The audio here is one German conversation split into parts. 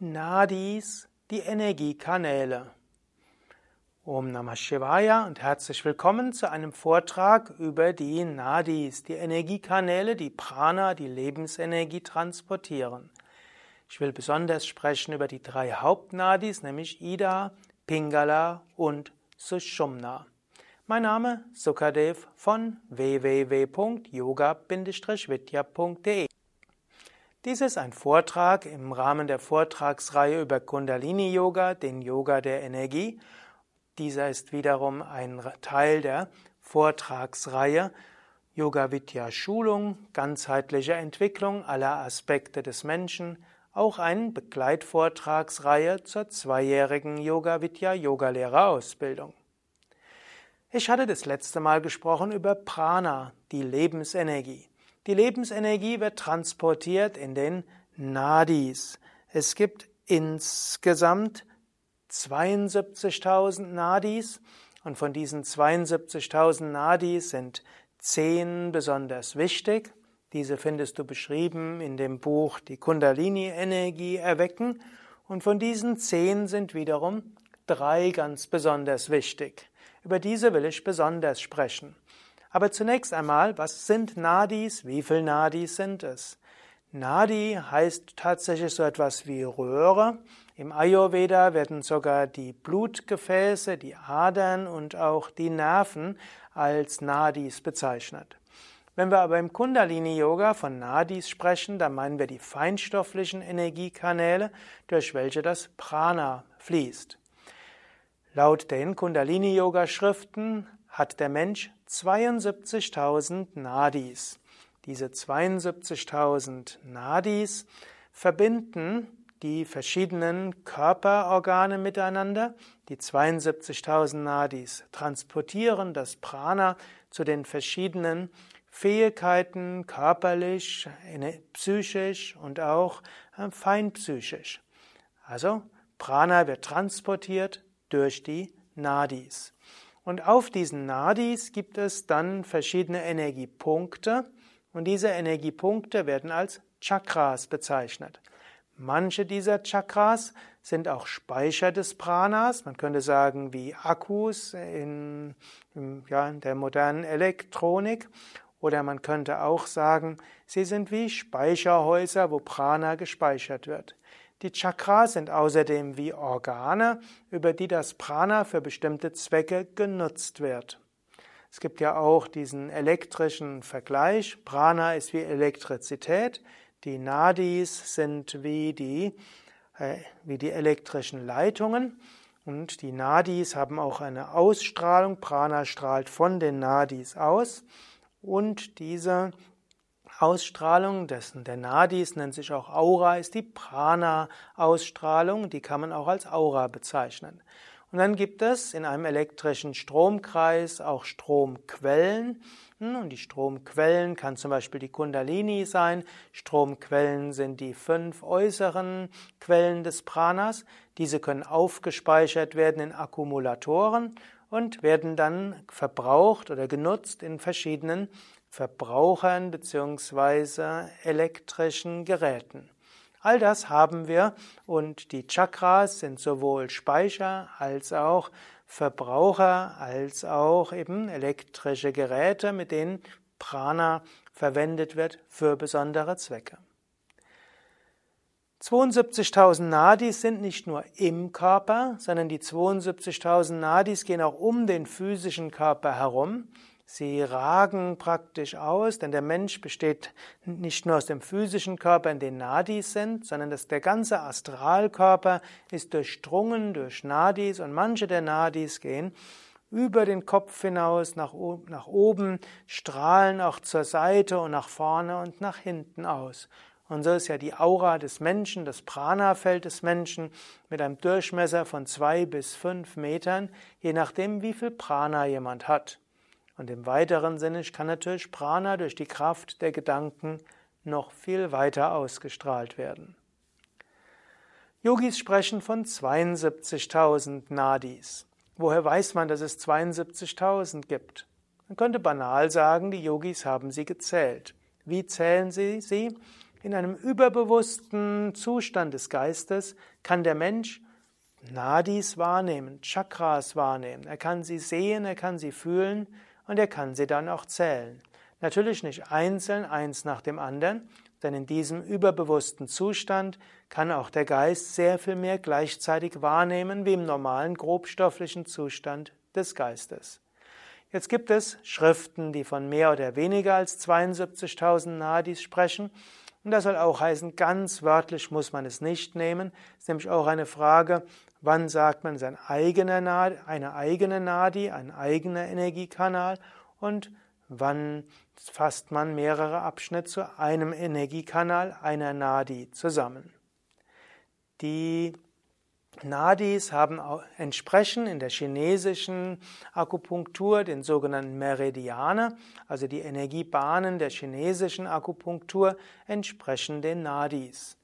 Nadis, die Energiekanäle. Om Namah Shivaya und herzlich willkommen zu einem Vortrag über die Nadis, die Energiekanäle, die Prana, die Lebensenergie transportieren. Ich will besonders sprechen über die drei Hauptnadis, nämlich Ida, Pingala und Sushumna. Mein Name Sukadev von www.yoga-vidya.de dies ist ein Vortrag im Rahmen der Vortragsreihe über Kundalini Yoga, den Yoga der Energie. Dieser ist wiederum ein Teil der Vortragsreihe Yoga Vidya Schulung, ganzheitliche Entwicklung aller Aspekte des Menschen, auch eine Begleitvortragsreihe zur zweijährigen Yoga Vidya Yogalehrerausbildung. Ich hatte das letzte Mal gesprochen über Prana, die Lebensenergie. Die Lebensenergie wird transportiert in den Nadis. Es gibt insgesamt 72.000 Nadis und von diesen 72.000 Nadis sind 10 besonders wichtig. Diese findest du beschrieben in dem Buch Die Kundalini-Energie erwecken und von diesen 10 sind wiederum drei ganz besonders wichtig. Über diese will ich besonders sprechen. Aber zunächst einmal, was sind Nadis? Wie viele Nadis sind es? Nadi heißt tatsächlich so etwas wie Röhre. Im Ayurveda werden sogar die Blutgefäße, die Adern und auch die Nerven als Nadis bezeichnet. Wenn wir aber im Kundalini Yoga von Nadis sprechen, dann meinen wir die feinstofflichen Energiekanäle, durch welche das Prana fließt. Laut den Kundalini Yoga Schriften hat der Mensch 72.000 Nadis. Diese 72.000 Nadis verbinden die verschiedenen Körperorgane miteinander. Die 72.000 Nadis transportieren das Prana zu den verschiedenen Fähigkeiten körperlich, psychisch und auch äh, feinpsychisch. Also Prana wird transportiert durch die Nadis. Und auf diesen Nadis gibt es dann verschiedene Energiepunkte und diese Energiepunkte werden als Chakras bezeichnet. Manche dieser Chakras sind auch Speicher des Pranas, man könnte sagen wie Akkus in, in, ja, in der modernen Elektronik. Oder man könnte auch sagen, sie sind wie Speicherhäuser, wo Prana gespeichert wird. Die Chakras sind außerdem wie Organe, über die das Prana für bestimmte Zwecke genutzt wird. Es gibt ja auch diesen elektrischen Vergleich. Prana ist wie Elektrizität. Die Nadis sind wie die, äh, wie die elektrischen Leitungen. Und die Nadis haben auch eine Ausstrahlung. Prana strahlt von den Nadis aus. Und diese Ausstrahlung dessen der Nadis nennt sich auch Aura, ist die Prana-Ausstrahlung, die kann man auch als Aura bezeichnen. Und dann gibt es in einem elektrischen Stromkreis auch Stromquellen. Hm, und die Stromquellen kann zum Beispiel die Kundalini sein. Stromquellen sind die fünf äußeren Quellen des Pranas. Diese können aufgespeichert werden in Akkumulatoren und werden dann verbraucht oder genutzt in verschiedenen Verbrauchern bzw. elektrischen Geräten. All das haben wir und die Chakras sind sowohl Speicher als auch Verbraucher als auch eben elektrische Geräte, mit denen Prana verwendet wird für besondere Zwecke. 72.000 Nadis sind nicht nur im Körper, sondern die 72.000 Nadis gehen auch um den physischen Körper herum. Sie ragen praktisch aus, denn der Mensch besteht nicht nur aus dem physischen Körper, in dem Nadis sind, sondern dass der ganze Astralkörper ist durchdrungen durch Nadis und manche der Nadis gehen über den Kopf hinaus, nach, nach oben, strahlen auch zur Seite und nach vorne und nach hinten aus. Und so ist ja die Aura des Menschen, das Prana-Feld des Menschen mit einem Durchmesser von zwei bis fünf Metern, je nachdem, wie viel Prana jemand hat. Und im weiteren Sinne kann natürlich Prana durch die Kraft der Gedanken noch viel weiter ausgestrahlt werden. Yogis sprechen von 72.000 Nadis. Woher weiß man, dass es 72.000 gibt? Man könnte banal sagen, die Yogis haben sie gezählt. Wie zählen sie sie? In einem überbewussten Zustand des Geistes kann der Mensch Nadis wahrnehmen, Chakras wahrnehmen. Er kann sie sehen, er kann sie fühlen und er kann sie dann auch zählen. Natürlich nicht einzeln, eins nach dem anderen, denn in diesem überbewussten Zustand kann auch der Geist sehr viel mehr gleichzeitig wahrnehmen wie im normalen grobstofflichen Zustand des Geistes. Jetzt gibt es Schriften, die von mehr oder weniger als 72.000 Nadis sprechen. Und das soll auch heißen, ganz wörtlich muss man es nicht nehmen. Es ist nämlich auch eine Frage, wann sagt man, es eigener Nadi, eine eigene Nadi, ein eigener Energiekanal und wann fasst man mehrere Abschnitte zu einem Energiekanal, einer Nadi zusammen. Die Nadis haben entsprechen in der chinesischen Akupunktur den sogenannten Meridiane, also die Energiebahnen der chinesischen Akupunktur entsprechen den Nadis.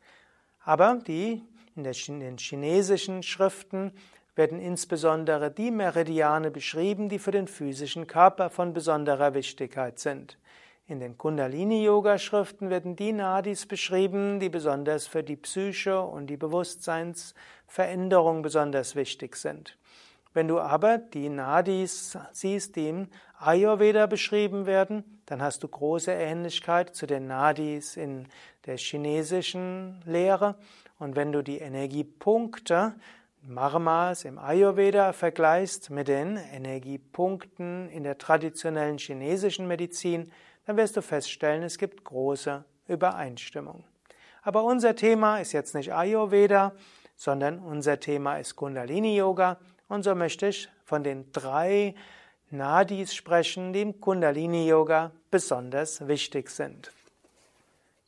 Aber die in, den chinesischen Schriften werden insbesondere die Meridiane beschrieben, die für den physischen Körper von besonderer Wichtigkeit sind. In den Kundalini-Yoga-Schriften werden die Nadis beschrieben, die besonders für die Psyche und die Bewusstseinsveränderung besonders wichtig sind. Wenn du aber die Nadis siehst, die im Ayurveda beschrieben werden, dann hast du große Ähnlichkeit zu den Nadis in der chinesischen Lehre. Und wenn du die Energiepunkte Marmas im Ayurveda vergleichst mit den Energiepunkten in der traditionellen chinesischen Medizin, dann wirst du feststellen, es gibt große Übereinstimmung. Aber unser Thema ist jetzt nicht Ayurveda, sondern unser Thema ist Kundalini Yoga und so möchte ich von den drei Nadis sprechen, die im Kundalini Yoga besonders wichtig sind.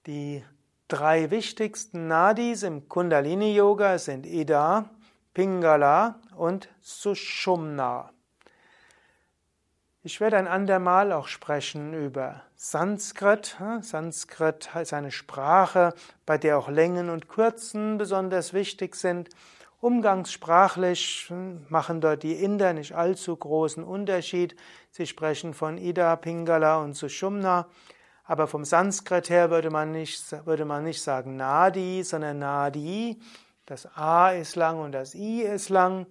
Die drei wichtigsten Nadis im Kundalini Yoga sind Ida, Pingala und Sushumna. Ich werde ein andermal auch sprechen über Sanskrit. Sanskrit ist eine Sprache, bei der auch Längen und Kürzen besonders wichtig sind. Umgangssprachlich machen dort die Inder nicht allzu großen Unterschied. Sie sprechen von Ida, Pingala und Sushumna. Aber vom Sanskrit her würde man nicht, würde man nicht sagen Nadi, sondern Nadi. Das A ist lang und das I ist lang.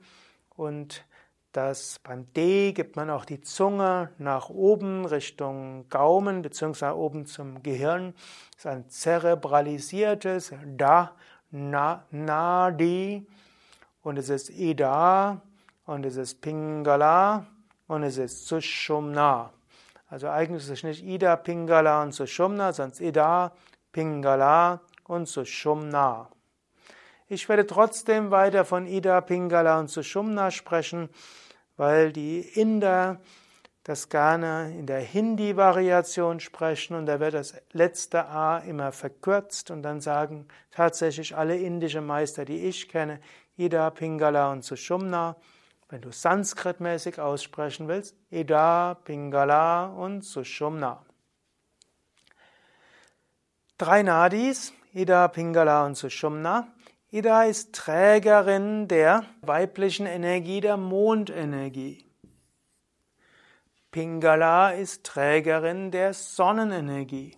Und dass beim D gibt man auch die Zunge nach oben Richtung Gaumen beziehungsweise oben zum Gehirn. Das ist ein zerebralisiertes Da, Na, Nadi und es ist Ida und es ist Pingala und es ist Sushumna. Also eigentlich ist es nicht Ida, Pingala und Sushumna, sondern Ida, Pingala und Sushumna. Ich werde trotzdem weiter von Ida, Pingala und Sushumna sprechen, weil die Inder das gerne in der Hindi-Variation sprechen und da wird das letzte A immer verkürzt und dann sagen tatsächlich alle indische Meister, die ich kenne, Ida, Pingala und Sushumna. Wenn du sanskritmäßig aussprechen willst, Ida, Pingala und Sushumna. Drei Nadis, Ida, Pingala und Sushumna. Ida ist Trägerin der weiblichen Energie, der Mondenergie. Pingala ist Trägerin der Sonnenenergie.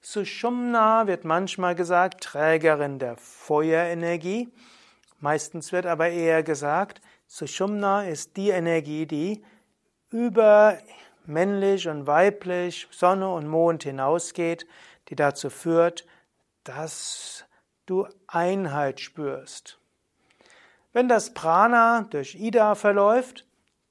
Sushumna wird manchmal gesagt Trägerin der Feuerenergie. Meistens wird aber eher gesagt, Sushumna ist die Energie, die über männlich und weiblich, Sonne und Mond hinausgeht, die dazu führt, dass du Einheit spürst. Wenn das Prana durch Ida verläuft,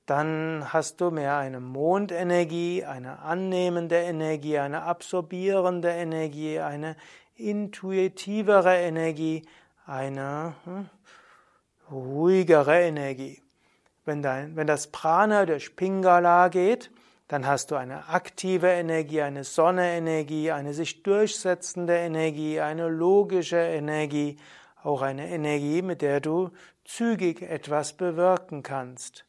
dann hast du mehr eine Mondenergie, eine annehmende Energie, eine absorbierende Energie, eine intuitivere Energie, eine hm, ruhigere Energie. Wenn, dein, wenn das Prana durch Pingala geht, dann hast du eine aktive Energie, eine Sonne-Energie, eine sich durchsetzende Energie, eine logische Energie, auch eine Energie, mit der du zügig etwas bewirken kannst.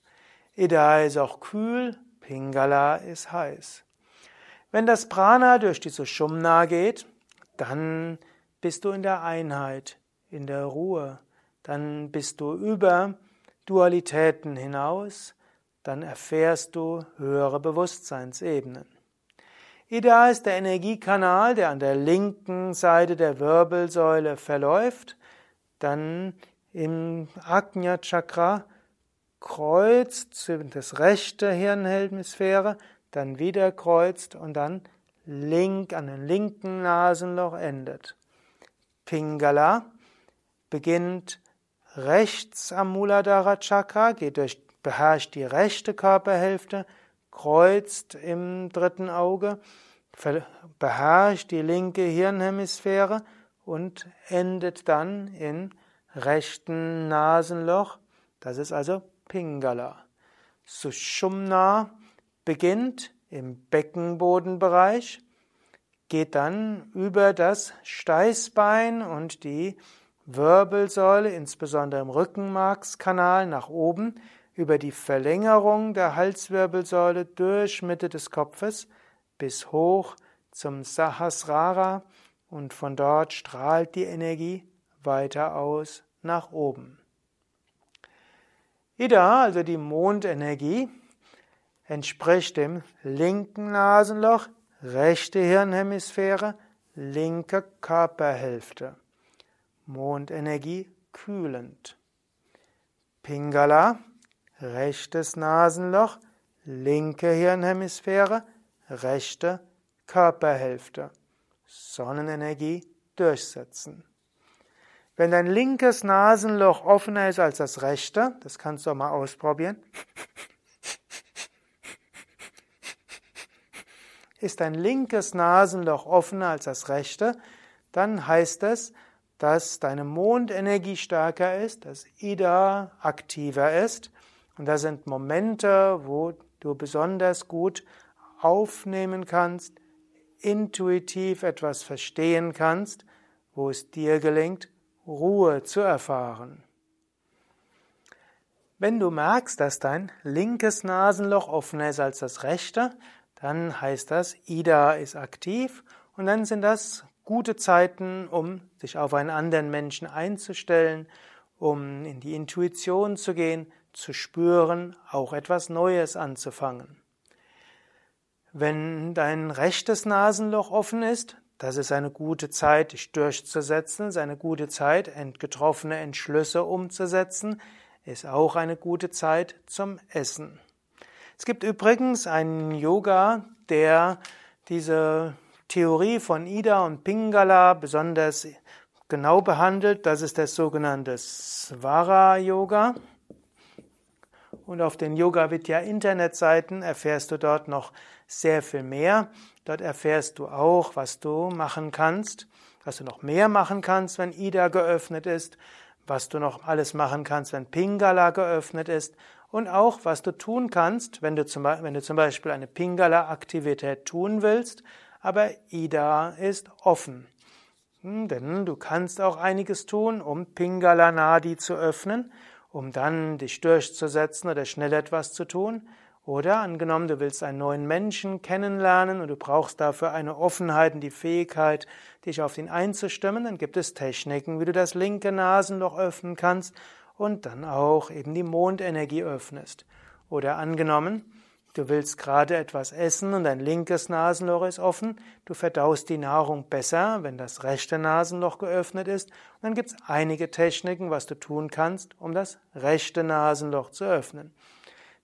Ida ist auch kühl, Pingala ist heiß. Wenn das Prana durch die Sushumna geht, dann bist du in der Einheit, in der Ruhe, dann bist du über Dualitäten hinaus, dann erfährst du höhere Bewusstseinsebenen. Ida ist der Energiekanal, der an der linken Seite der Wirbelsäule verläuft, dann im Ajna Chakra kreuzt das rechte Hirnhemisphäre, dann wieder kreuzt und dann link an den linken Nasenloch endet. Pingala beginnt rechts am Muladhara Chakra, geht durch, beherrscht die rechte Körperhälfte, kreuzt im dritten Auge, beherrscht die linke Hirnhemisphäre und endet dann im rechten Nasenloch. Das ist also Pingala. Sushumna beginnt im Beckenbodenbereich, geht dann über das Steißbein und die Wirbelsäule, insbesondere im Rückenmarkskanal nach oben, über die Verlängerung der Halswirbelsäule durch Mitte des Kopfes bis hoch zum Sahasrara und von dort strahlt die Energie weiter aus nach oben. Ida, also die Mondenergie, entspricht dem linken Nasenloch, rechte Hirnhemisphäre, linke Körperhälfte. Mondenergie kühlend. Pingala, rechtes Nasenloch, linke Hirnhemisphäre, rechte Körperhälfte. Sonnenenergie durchsetzen. Wenn dein linkes Nasenloch offener ist als das rechte, das kannst du auch mal ausprobieren. Ist dein linkes Nasenloch offener als das rechte, dann heißt es, dass deine Mondenergie stärker ist, dass Ida aktiver ist. Und das sind Momente, wo du besonders gut aufnehmen kannst, intuitiv etwas verstehen kannst, wo es dir gelingt, Ruhe zu erfahren. Wenn du merkst, dass dein linkes Nasenloch offener ist als das rechte, dann heißt das, Ida ist aktiv und dann sind das gute Zeiten, um sich auf einen anderen Menschen einzustellen, um in die Intuition zu gehen, zu spüren, auch etwas Neues anzufangen. Wenn dein rechtes Nasenloch offen ist, das ist eine gute Zeit, dich durchzusetzen, ist eine gute Zeit, getroffene Entschlüsse umzusetzen, ist auch eine gute Zeit zum Essen. Es gibt übrigens einen Yoga, der diese Theorie von Ida und Pingala besonders genau behandelt. Das ist das sogenannte Svara Yoga. Und auf den Yoga Vidya Internetseiten erfährst du dort noch sehr viel mehr. Dort erfährst du auch, was du machen kannst, was du noch mehr machen kannst, wenn Ida geöffnet ist, was du noch alles machen kannst, wenn Pingala geöffnet ist und auch, was du tun kannst, wenn du zum, wenn du zum Beispiel eine Pingala-Aktivität tun willst, aber Ida ist offen. Hm, denn du kannst auch einiges tun, um Pingala Nadi zu öffnen, um dann dich durchzusetzen oder schnell etwas zu tun. Oder angenommen, du willst einen neuen Menschen kennenlernen und du brauchst dafür eine Offenheit und die Fähigkeit, dich auf ihn einzustimmen, dann gibt es Techniken, wie du das linke Nasenloch öffnen kannst und dann auch eben die Mondenergie öffnest. Oder angenommen, du willst gerade etwas essen und dein linkes Nasenloch ist offen, du verdaust die Nahrung besser, wenn das rechte Nasenloch geöffnet ist. Und dann gibt es einige Techniken, was du tun kannst, um das rechte Nasenloch zu öffnen.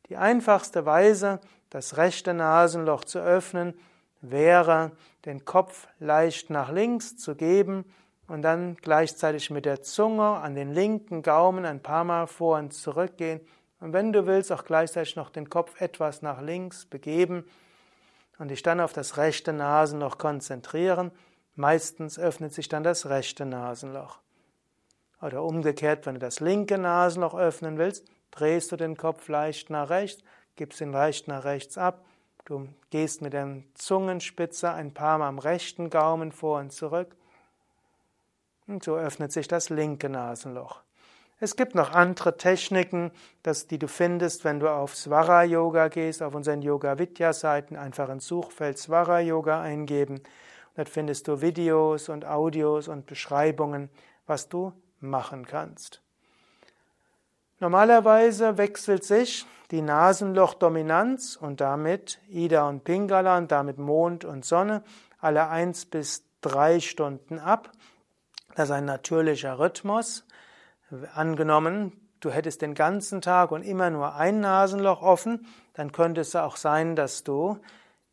Die einfachste Weise, das rechte Nasenloch zu öffnen, wäre, den Kopf leicht nach links zu geben und dann gleichzeitig mit der Zunge an den linken Gaumen ein paar Mal vor und zurück gehen. Und wenn du willst, auch gleichzeitig noch den Kopf etwas nach links begeben und dich dann auf das rechte Nasenloch konzentrieren. Meistens öffnet sich dann das rechte Nasenloch. Oder umgekehrt, wenn du das linke Nasenloch öffnen willst, drehst du den Kopf leicht nach rechts, gibst ihn leicht nach rechts ab, du gehst mit der Zungenspitze ein paar Mal am rechten Gaumen vor und zurück. Und so öffnet sich das linke Nasenloch. Es gibt noch andere Techniken, das, die du findest, wenn du auf Swara Yoga gehst, auf unseren Yoga Vidya Seiten, einfach ins Suchfeld Swara Yoga eingeben. Dort findest du Videos und Audios und Beschreibungen, was du machen kannst. Normalerweise wechselt sich die Nasenlochdominanz und damit Ida und Pingala und damit Mond und Sonne alle eins bis drei Stunden ab. Das ist ein natürlicher Rhythmus. Angenommen, du hättest den ganzen Tag und immer nur ein Nasenloch offen, dann könnte es auch sein, dass du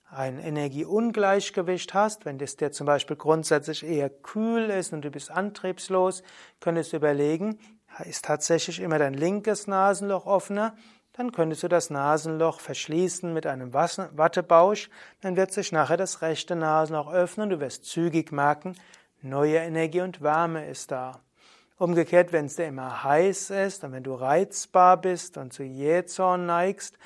ein Energieungleichgewicht hast, wenn es dir zum Beispiel grundsätzlich eher kühl ist und du bist antriebslos, könntest du überlegen, ist tatsächlich immer dein linkes Nasenloch offener, dann könntest du das Nasenloch verschließen mit einem Wattebausch, dann wird sich nachher das rechte Nasenloch öffnen, du wirst zügig merken, neue Energie und Wärme ist da. Umgekehrt, wenn es dir immer heiß ist und wenn du reizbar bist und zu Jähzorn neigst,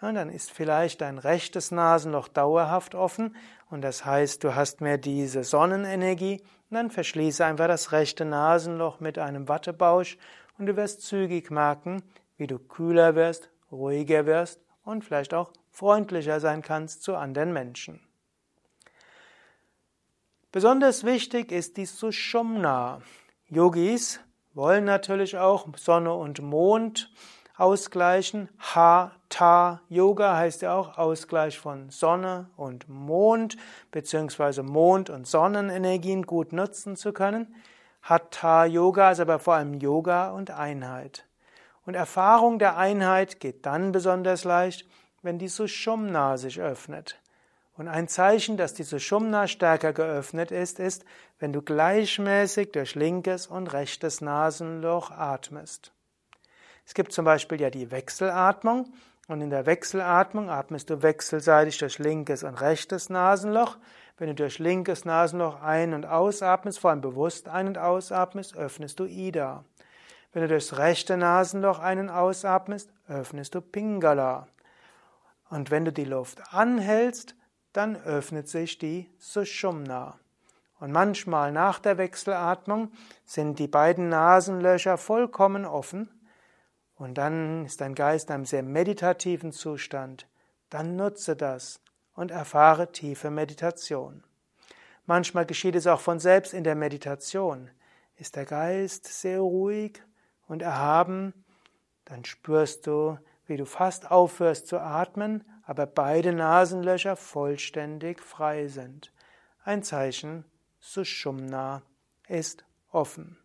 dann ist vielleicht dein rechtes Nasenloch dauerhaft offen und das heißt, du hast mehr diese Sonnenenergie dann verschließe einfach das rechte Nasenloch mit einem Wattebausch und du wirst zügig merken, wie du kühler wirst, ruhiger wirst und vielleicht auch freundlicher sein kannst zu anderen Menschen. Besonders wichtig ist die Sushumna. Yogis wollen natürlich auch Sonne und Mond ausgleichen. Hatha Yoga heißt ja auch Ausgleich von Sonne und Mond, beziehungsweise Mond- und Sonnenenergien gut nutzen zu können. Hatha Yoga ist aber vor allem Yoga und Einheit. Und Erfahrung der Einheit geht dann besonders leicht, wenn die Sushumna sich öffnet. Und ein Zeichen, dass die Sushumna stärker geöffnet ist, ist, wenn du gleichmäßig durch linkes und rechtes Nasenloch atmest. Es gibt zum Beispiel ja die Wechselatmung und in der Wechselatmung atmest du wechselseitig durch linkes und rechtes Nasenloch. Wenn du durch linkes Nasenloch ein- und ausatmest, vor allem bewusst ein- und ausatmest, öffnest du Ida. Wenn du durchs rechte Nasenloch ein- und ausatmest, öffnest du Pingala. Und wenn du die Luft anhältst, dann öffnet sich die Sushumna. Und manchmal nach der Wechselatmung sind die beiden Nasenlöcher vollkommen offen und dann ist dein Geist in einem sehr meditativen Zustand. Dann nutze das und erfahre tiefe Meditation. Manchmal geschieht es auch von selbst in der Meditation. Ist der Geist sehr ruhig und erhaben, dann spürst du, wie du fast aufhörst zu atmen, aber beide Nasenlöcher vollständig frei sind. Ein Zeichen, Sushumna ist offen.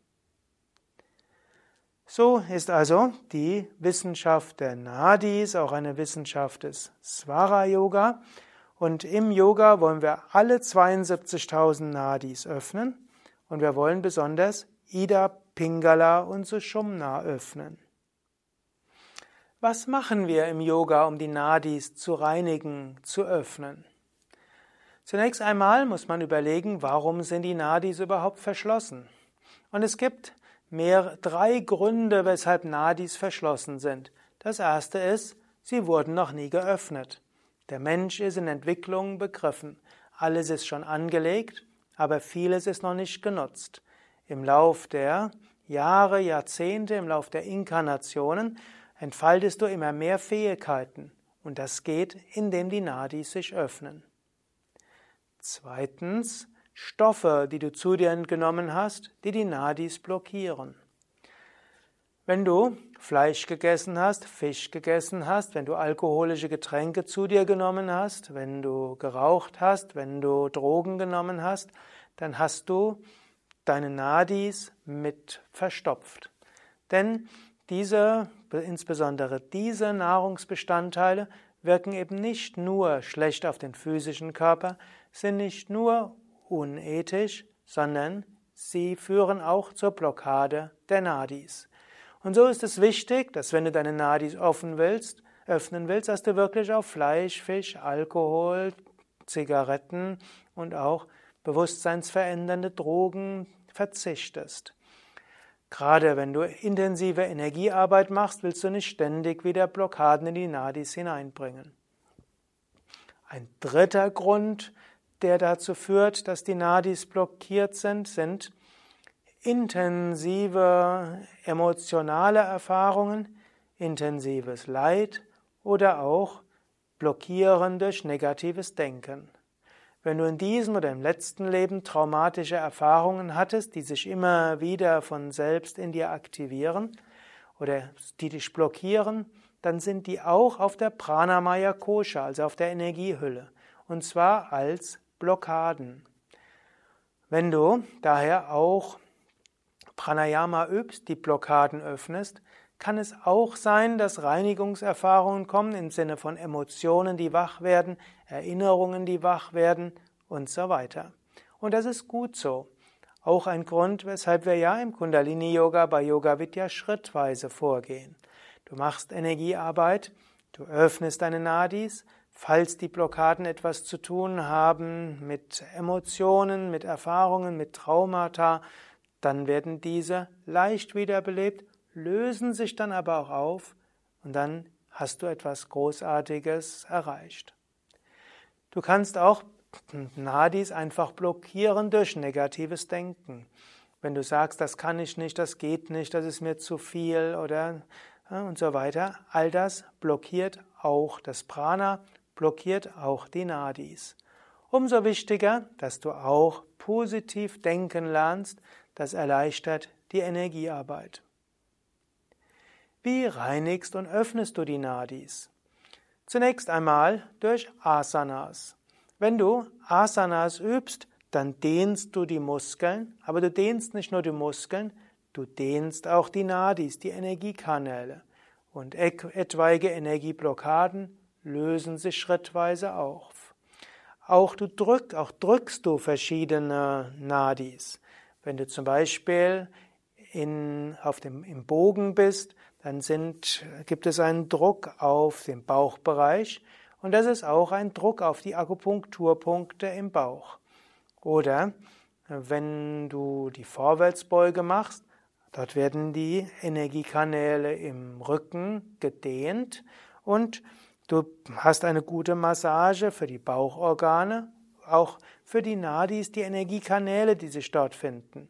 So ist also die Wissenschaft der Nadis auch eine Wissenschaft des Svara Yoga. Und im Yoga wollen wir alle 72.000 Nadis öffnen und wir wollen besonders Ida, Pingala und Sushumna öffnen. Was machen wir im Yoga, um die Nadis zu reinigen, zu öffnen? Zunächst einmal muss man überlegen, warum sind die Nadis überhaupt verschlossen? Und es gibt mehr, drei Gründe, weshalb Nadis verschlossen sind. Das erste ist, sie wurden noch nie geöffnet. Der Mensch ist in Entwicklung begriffen. Alles ist schon angelegt, aber vieles ist noch nicht genutzt. Im Lauf der Jahre, Jahrzehnte, im Lauf der Inkarnationen entfaltest du immer mehr Fähigkeiten. Und das geht, indem die Nadis sich öffnen. Zweitens, Stoffe, die du zu dir genommen hast, die die Nadis blockieren. Wenn du Fleisch gegessen hast, Fisch gegessen hast, wenn du alkoholische Getränke zu dir genommen hast, wenn du geraucht hast, wenn du Drogen genommen hast, dann hast du deine Nadis mit verstopft. Denn diese, insbesondere diese Nahrungsbestandteile wirken eben nicht nur schlecht auf den physischen Körper, sind nicht nur unethisch, sondern sie führen auch zur Blockade der Nadis. Und so ist es wichtig, dass wenn du deine Nadis offen willst, öffnen willst, dass du wirklich auf Fleisch, Fisch, Alkohol, Zigaretten und auch bewusstseinsverändernde Drogen verzichtest. Gerade wenn du intensive Energiearbeit machst, willst du nicht ständig wieder Blockaden in die Nadis hineinbringen. Ein dritter Grund, der dazu führt, dass die Nadis blockiert sind, sind intensive emotionale Erfahrungen, intensives Leid oder auch Blockieren durch negatives Denken. Wenn du in diesem oder im letzten Leben traumatische Erfahrungen hattest, die sich immer wieder von selbst in dir aktivieren, oder die dich blockieren, dann sind die auch auf der Pranamaya Kosha, also auf der Energiehülle, und zwar als Blockaden. Wenn du daher auch Pranayama übst, die Blockaden öffnest, kann es auch sein, dass Reinigungserfahrungen kommen im Sinne von Emotionen, die wach werden, Erinnerungen, die wach werden und so weiter. Und das ist gut so. Auch ein Grund, weshalb wir ja im Kundalini Yoga bei Yoga Vidya schrittweise vorgehen. Du machst Energiearbeit, du öffnest deine Nadis, falls die Blockaden etwas zu tun haben mit Emotionen, mit Erfahrungen, mit Traumata, dann werden diese leicht wiederbelebt, lösen sich dann aber auch auf und dann hast du etwas Großartiges erreicht. Du kannst auch Nadis einfach blockieren durch negatives Denken. Wenn du sagst, das kann ich nicht, das geht nicht, das ist mir zu viel oder und so weiter. All das blockiert auch das Prana, blockiert auch die Nadis. Umso wichtiger, dass du auch positiv denken lernst, das erleichtert die Energiearbeit. Wie reinigst und öffnest du die Nadis? Zunächst einmal durch Asanas. Wenn du Asanas übst, dann dehnst du die Muskeln, aber du dehnst nicht nur die Muskeln, Du dehnst auch die Nadis, die Energiekanäle. Und etwaige Energieblockaden lösen sich schrittweise auf. Auch du drück, auch drückst du verschiedene Nadis. Wenn du zum Beispiel in, auf dem, im Bogen bist, dann sind, gibt es einen Druck auf den Bauchbereich und das ist auch ein Druck auf die Akupunkturpunkte im Bauch. Oder wenn du die Vorwärtsbeuge machst, Dort werden die Energiekanäle im Rücken gedehnt und du hast eine gute Massage für die Bauchorgane, auch für die Nadis, die Energiekanäle, die sich dort finden.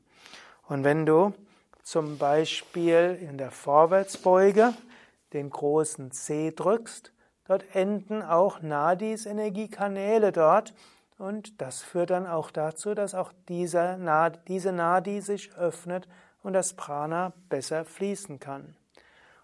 Und wenn du zum Beispiel in der Vorwärtsbeuge den großen C drückst, dort enden auch Nadis, Energiekanäle dort und das führt dann auch dazu, dass auch diese Nadi sich öffnet und das Prana besser fließen kann.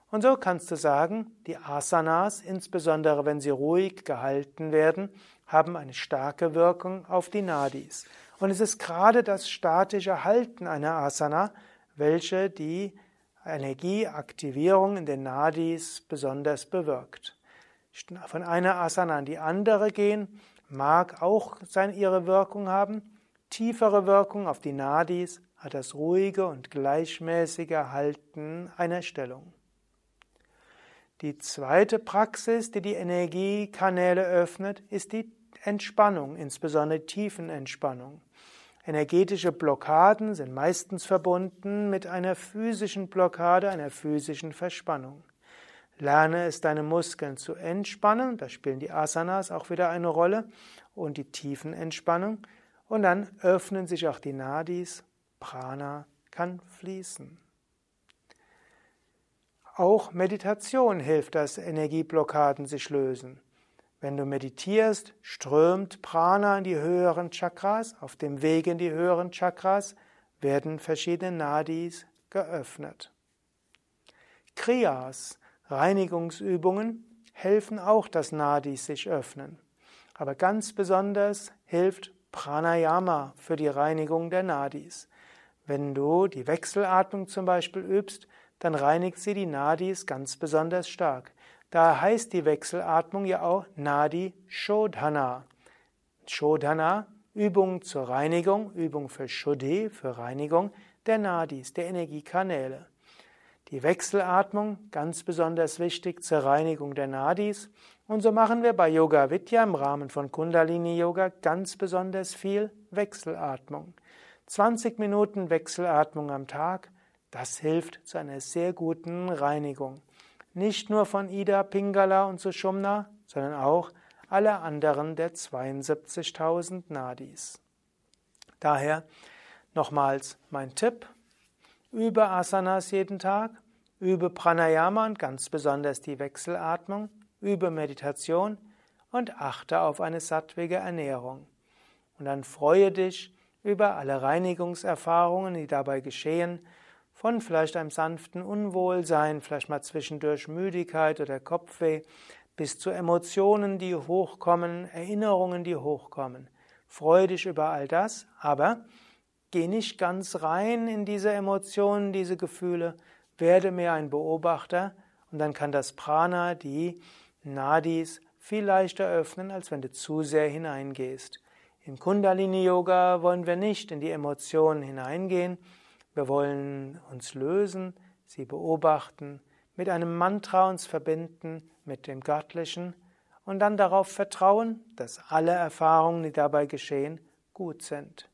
Und so kannst du sagen, die Asanas, insbesondere wenn sie ruhig gehalten werden, haben eine starke Wirkung auf die Nadis. Und es ist gerade das statische Halten einer Asana, welche die Energieaktivierung in den Nadis besonders bewirkt. Von einer Asana an die andere gehen mag auch seine, ihre Wirkung haben, tiefere Wirkung auf die Nadis hat das ruhige und gleichmäßige Halten einer Stellung. Die zweite Praxis, die die Energiekanäle öffnet, ist die Entspannung, insbesondere Tiefenentspannung. Energetische Blockaden sind meistens verbunden mit einer physischen Blockade, einer physischen Verspannung. Lerne es, deine Muskeln zu entspannen, da spielen die Asanas auch wieder eine Rolle, und die Tiefenentspannung, und dann öffnen sich auch die Nadis Prana kann fließen. Auch Meditation hilft, dass Energieblockaden sich lösen. Wenn du meditierst, strömt Prana in die höheren Chakras. Auf dem Weg in die höheren Chakras werden verschiedene Nadis geöffnet. Kriyas, Reinigungsübungen, helfen auch, dass Nadis sich öffnen. Aber ganz besonders hilft Pranayama für die Reinigung der Nadis. Wenn du die Wechselatmung zum Beispiel übst, dann reinigt sie die Nadis ganz besonders stark. Da heißt die Wechselatmung ja auch Nadi Shodhana. Shodhana, Übung zur Reinigung, Übung für Shuddhi, für Reinigung der Nadis, der Energiekanäle. Die Wechselatmung, ganz besonders wichtig zur Reinigung der Nadis. Und so machen wir bei Yoga Vidya im Rahmen von Kundalini Yoga ganz besonders viel Wechselatmung. 20 Minuten Wechselatmung am Tag, das hilft zu einer sehr guten Reinigung. Nicht nur von Ida, Pingala und Sushumna, sondern auch alle anderen der 72.000 Nadis. Daher nochmals mein Tipp, übe Asanas jeden Tag, übe Pranayama und ganz besonders die Wechselatmung, übe Meditation und achte auf eine sattwige Ernährung. Und dann freue dich, über alle Reinigungserfahrungen, die dabei geschehen. Von vielleicht einem sanften Unwohlsein, vielleicht mal zwischendurch Müdigkeit oder Kopfweh, bis zu Emotionen, die hochkommen, Erinnerungen, die hochkommen. Freu dich über all das, aber geh nicht ganz rein in diese Emotionen, diese Gefühle, werde mehr ein Beobachter und dann kann das Prana, die Nadis, viel leichter öffnen, als wenn du zu sehr hineingehst. Im Kundalini-Yoga wollen wir nicht in die Emotionen hineingehen. Wir wollen uns lösen, sie beobachten, mit einem Mantra uns verbinden, mit dem Göttlichen und dann darauf vertrauen, dass alle Erfahrungen, die dabei geschehen, gut sind.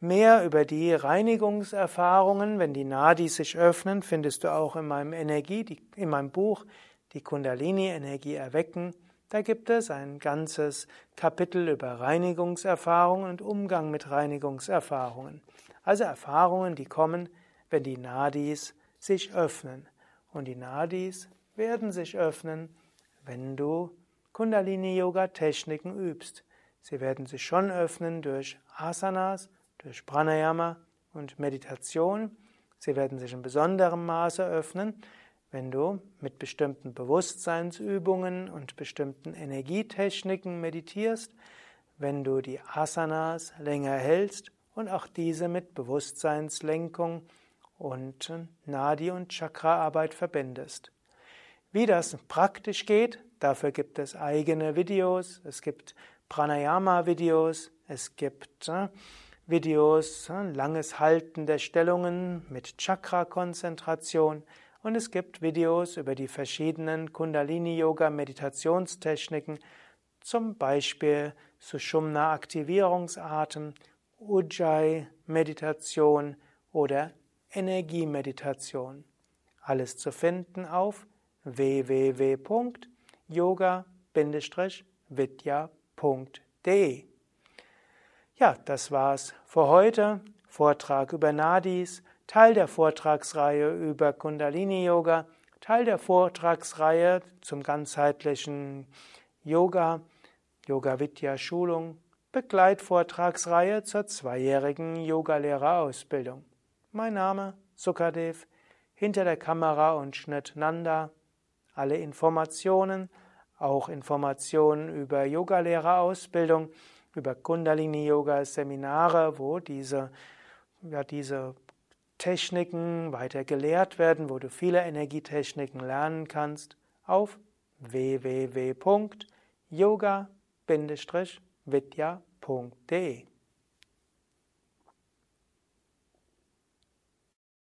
Mehr über die Reinigungserfahrungen, wenn die Nadis sich öffnen, findest du auch in meinem Energie, in meinem Buch Die Kundalini-Energie erwecken. Da gibt es ein ganzes Kapitel über Reinigungserfahrungen und Umgang mit Reinigungserfahrungen. Also Erfahrungen, die kommen, wenn die Nadis sich öffnen. Und die Nadis werden sich öffnen, wenn du Kundalini-Yoga-Techniken übst. Sie werden sich schon öffnen durch Asanas, durch Pranayama und Meditation. Sie werden sich in besonderem Maße öffnen, wenn du mit bestimmten Bewusstseinsübungen und bestimmten Energietechniken meditierst, wenn du die Asanas länger hältst und auch diese mit Bewusstseinslenkung und Nadi- und Chakraarbeit verbindest. Wie das praktisch geht, dafür gibt es eigene Videos, es gibt Pranayama-Videos, es gibt äh, Videos, äh, langes Halten der Stellungen mit Chakra-Konzentration. Und es gibt Videos über die verschiedenen Kundalini-Yoga-Meditationstechniken, zum Beispiel Sushumna-Aktivierungsarten, Ujjayi-Meditation oder Energiemeditation. Alles zu finden auf www.yoga-vidya.de. Ja, das war's für heute. Vortrag über Nadis, Teil der Vortragsreihe über Kundalini Yoga, Teil der Vortragsreihe zum ganzheitlichen Yoga, Yoga Vidya Schulung, Begleitvortragsreihe zur zweijährigen Yogalehrerausbildung. Mein Name Sukadev, hinter der Kamera und Schnitt Nanda. Alle Informationen, auch Informationen über Yogalehrerausbildung, über Kundalini Yoga Seminare, wo diese ja, diese Techniken weiter gelehrt werden, wo du viele Energietechniken lernen kannst, auf www.yoga-vidya.de